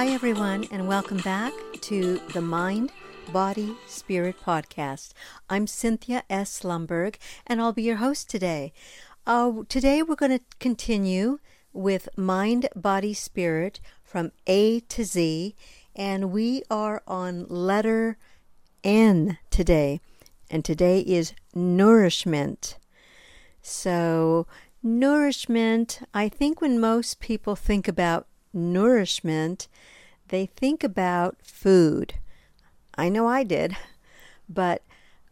Hi, everyone, and welcome back to the Mind, Body, Spirit podcast. I'm Cynthia S. Lumberg, and I'll be your host today. Uh, today, we're going to continue with Mind, Body, Spirit from A to Z, and we are on letter N today, and today is nourishment. So, nourishment, I think when most people think about nourishment, they think about food. I know I did, but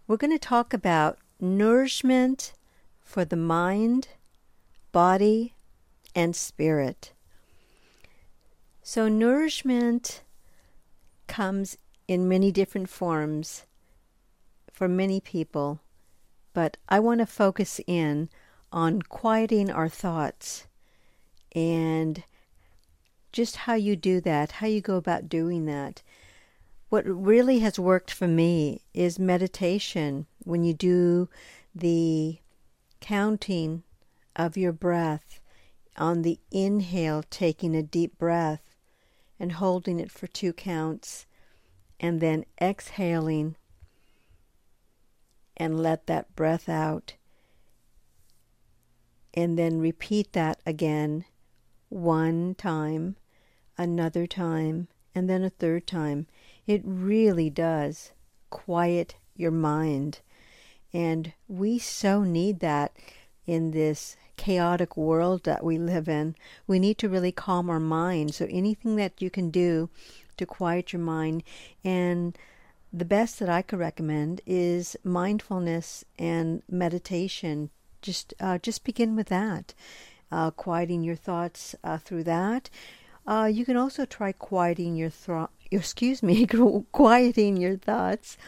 we're going to talk about nourishment for the mind, body, and spirit. So, nourishment comes in many different forms for many people, but I want to focus in on quieting our thoughts and just how you do that, how you go about doing that. What really has worked for me is meditation. When you do the counting of your breath, on the inhale, taking a deep breath and holding it for two counts, and then exhaling and let that breath out. And then repeat that again one time, another time, and then a third time. It really does quiet your mind. And we so need that in this chaotic world that we live in. We need to really calm our mind. So anything that you can do to quiet your mind and the best that I could recommend is mindfulness and meditation. Just uh, just begin with that uh, quieting your thoughts uh, through that. Uh, you can also try quieting your thought. Excuse me, quieting your thoughts,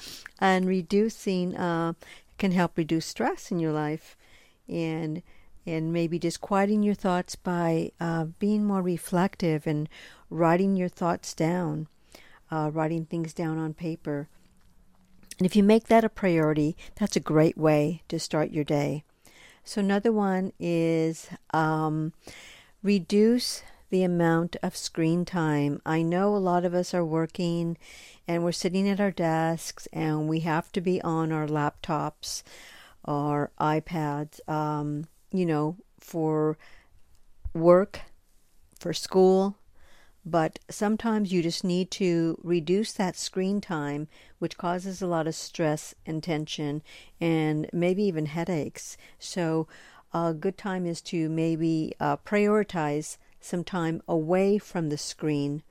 and reducing uh, can help reduce stress in your life, and and maybe just quieting your thoughts by uh, being more reflective and writing your thoughts down, uh, writing things down on paper. And if you make that a priority, that's a great way to start your day. So, another one is um, reduce the amount of screen time. I know a lot of us are working and we're sitting at our desks and we have to be on our laptops or iPads, um, you know, for work, for school, but sometimes you just need to reduce that screen time, which causes a lot of stress and tension and maybe even headaches. So, a good time is to maybe uh, prioritize some time away from the screen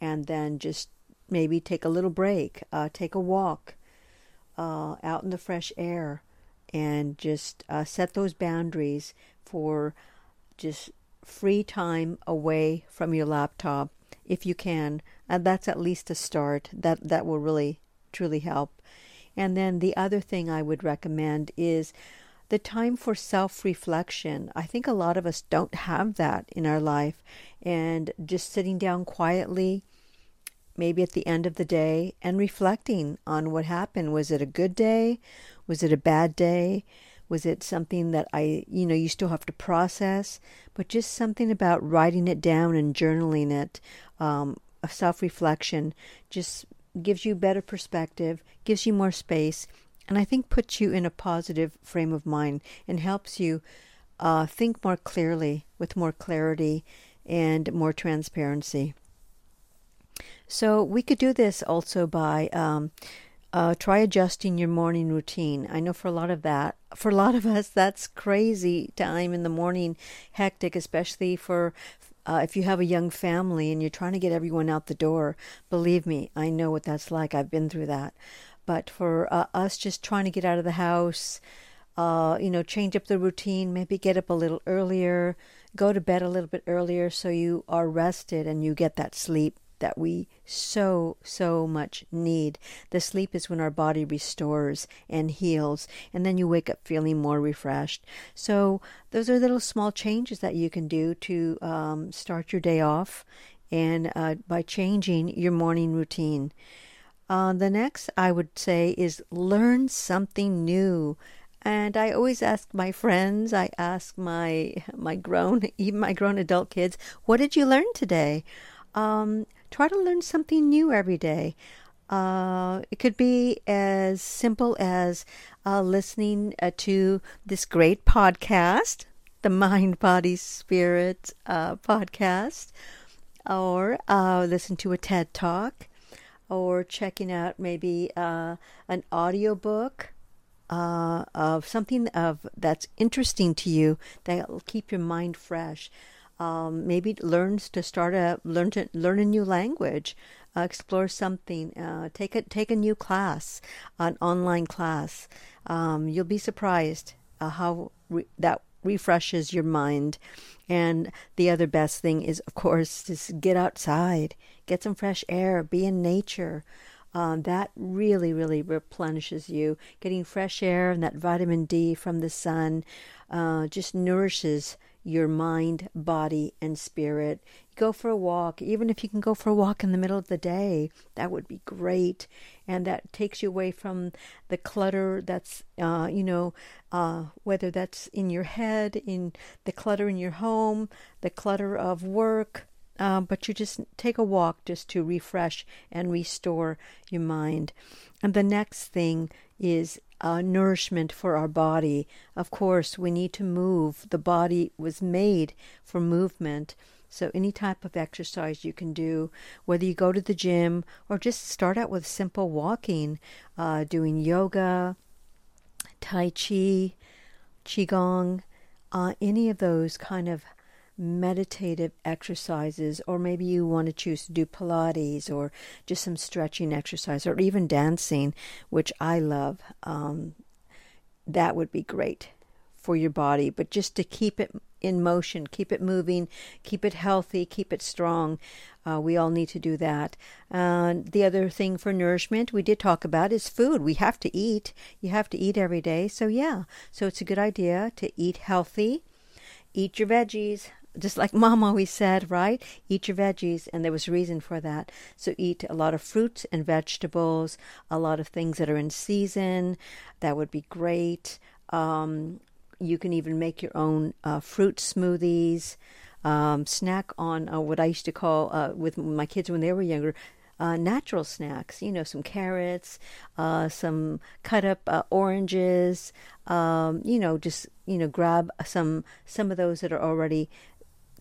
and then just maybe take a little break, uh, take a walk uh, out in the fresh air, and just uh, set those boundaries for just free time away from your laptop if you can. And that's at least a start. That that will really truly help. And then the other thing I would recommend is the time for self reflection. I think a lot of us don't have that in our life. And just sitting down quietly, maybe at the end of the day, and reflecting on what happened. Was it a good day? Was it a bad day? Was it something that I, you know, you still have to process? But just something about writing it down and journaling it, um, self reflection, just gives you better perspective, gives you more space, and I think puts you in a positive frame of mind and helps you uh, think more clearly with more clarity and more transparency. So we could do this also by um, uh, try adjusting your morning routine. I know for a lot of that, for a lot of us, that's crazy time in the morning, hectic, especially for uh, if you have a young family and you're trying to get everyone out the door. Believe me, I know what that's like. I've been through that. But for uh, us, just trying to get out of the house, uh, you know, change up the routine, maybe get up a little earlier, go to bed a little bit earlier so you are rested and you get that sleep that we so, so much need. The sleep is when our body restores and heals, and then you wake up feeling more refreshed. So, those are little small changes that you can do to um, start your day off and uh, by changing your morning routine. Uh, the next I would say is learn something new. And I always ask my friends, I ask my my grown, even my grown adult kids, what did you learn today? Um, try to learn something new every day. Uh, it could be as simple as uh, listening uh, to this great podcast, the Mind, Body, Spirit uh, podcast, or uh, listen to a TED Talk, or checking out maybe uh, an audiobook uh, of something of that's interesting to you that will keep your mind fresh. Um, maybe learns to start a learn to learn a new language, uh, explore something, uh, take a take a new class, an online class. Um, you'll be surprised uh, how re- that refreshes your mind. And the other best thing is, of course, just get outside, get some fresh air, be in nature. Um, that really, really replenishes you. Getting fresh air and that vitamin D from the sun uh, just nourishes your mind, body, and spirit. Go for a walk, even if you can go for a walk in the middle of the day, that would be great. And that takes you away from the clutter that's, uh, you know, uh, whether that's in your head, in the clutter in your home, the clutter of work, uh, but you just take a walk just to refresh and restore your mind. And the next thing is uh, nourishment for our body. Of course, we need to move. The body was made for movement. So, any type of exercise you can do, whether you go to the gym or just start out with simple walking, uh, doing yoga, Tai Chi, Qigong, uh, any of those kind of meditative exercises, or maybe you want to choose to do Pilates or just some stretching exercise, or even dancing, which I love. Um, that would be great for your body, but just to keep it in motion, keep it moving, keep it healthy, keep it strong. Uh, we all need to do that. Uh, the other thing for nourishment we did talk about is food. We have to eat. You have to eat every day. So, yeah, so it's a good idea to eat healthy. Eat your veggies just like mom always said, right? Eat your veggies, and there was reason for that. So eat a lot of fruits and vegetables, a lot of things that are in season. That would be great. Um, you can even make your own uh, fruit smoothies. Um, snack on uh, what I used to call uh, with my kids when they were younger. Uh, natural snacks, you know, some carrots, uh, some cut up uh, oranges, um, you know, just you know, grab some some of those that are already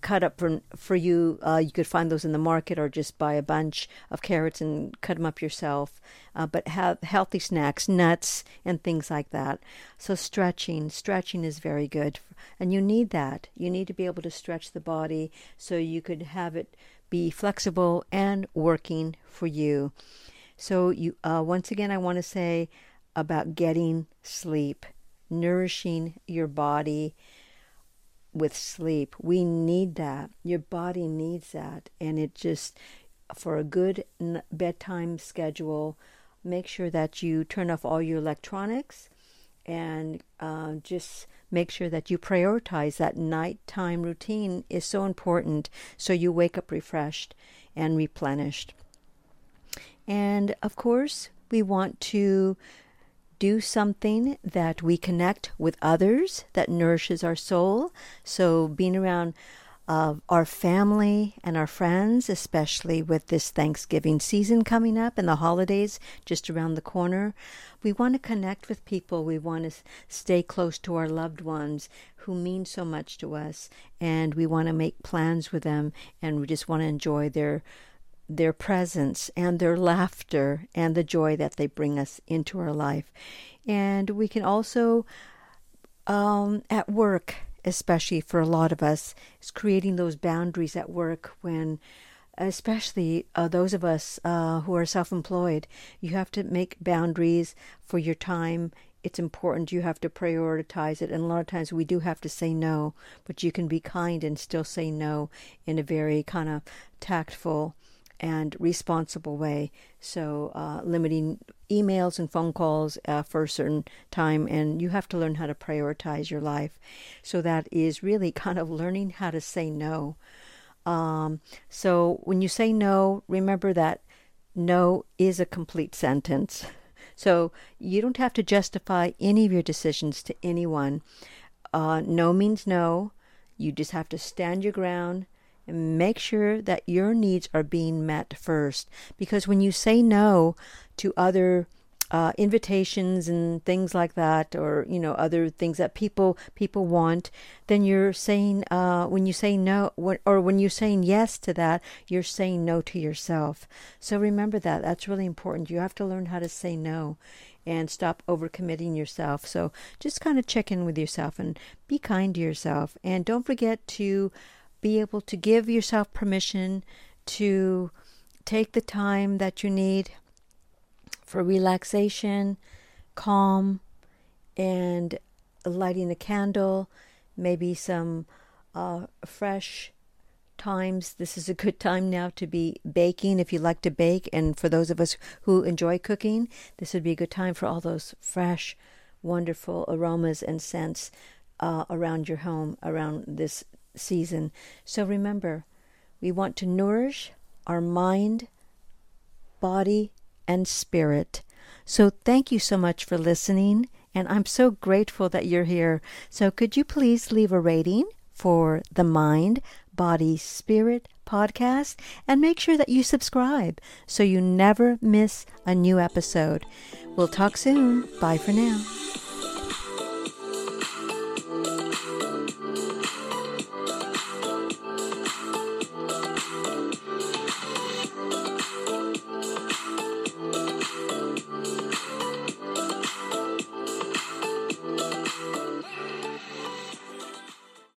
cut up for for you. Uh, you could find those in the market, or just buy a bunch of carrots and cut them up yourself. Uh, but have healthy snacks, nuts, and things like that. So stretching, stretching is very good, and you need that. You need to be able to stretch the body so you could have it be flexible and working for you. So you uh, once again, I want to say about getting sleep, nourishing your body with sleep. We need that. Your body needs that. And it just, for a good bedtime schedule, make sure that you turn off all your electronics and uh, just make sure that you prioritize that nighttime routine is so important so you wake up refreshed and replenished. And of course, we want to do something that we connect with others that nourishes our soul. So, being around uh, our family and our friends, especially with this Thanksgiving season coming up and the holidays just around the corner, we want to connect with people. We want to stay close to our loved ones who mean so much to us, and we want to make plans with them, and we just want to enjoy their their presence and their laughter and the joy that they bring us into our life. And we can also, um, at work, especially for a lot of us, is creating those boundaries at work when, especially uh, those of us uh, who are self employed, you have to make boundaries for your time. It's important. You have to prioritize it. And a lot of times we do have to say no, but you can be kind and still say no in a very kind of tactful and responsible way. So, uh, limiting emails and phone calls uh, for a certain time, and you have to learn how to prioritize your life. So, that is really kind of learning how to say no. Um, so, when you say no, remember that no is a complete sentence. So, you don't have to justify any of your decisions to anyone. Uh, no means no. You just have to stand your ground make sure that your needs are being met first. Because when you say no to other uh, invitations and things like that, or you know other things that people people want, then you're saying uh, when you say no, when, or when you're saying yes to that, you're saying no to yourself. So remember that. That's really important. You have to learn how to say no, and stop overcommitting yourself. So just kind of check in with yourself and be kind to yourself, and don't forget to be able to give yourself permission to take the time that you need for relaxation, calm, and lighting a candle, maybe some uh, fresh times. This is a good time now to be baking if you like to bake. And for those of us who enjoy cooking, this would be a good time for all those fresh, wonderful aromas and scents uh, around your home around this season. So remember, we want to nourish our mind, body, and spirit. So thank you so much for listening, and I'm so grateful that you're here. So could you please leave a rating for the Mind, Body, Spirit podcast and make sure that you subscribe so you never miss a new episode. We'll talk soon. Bye for now.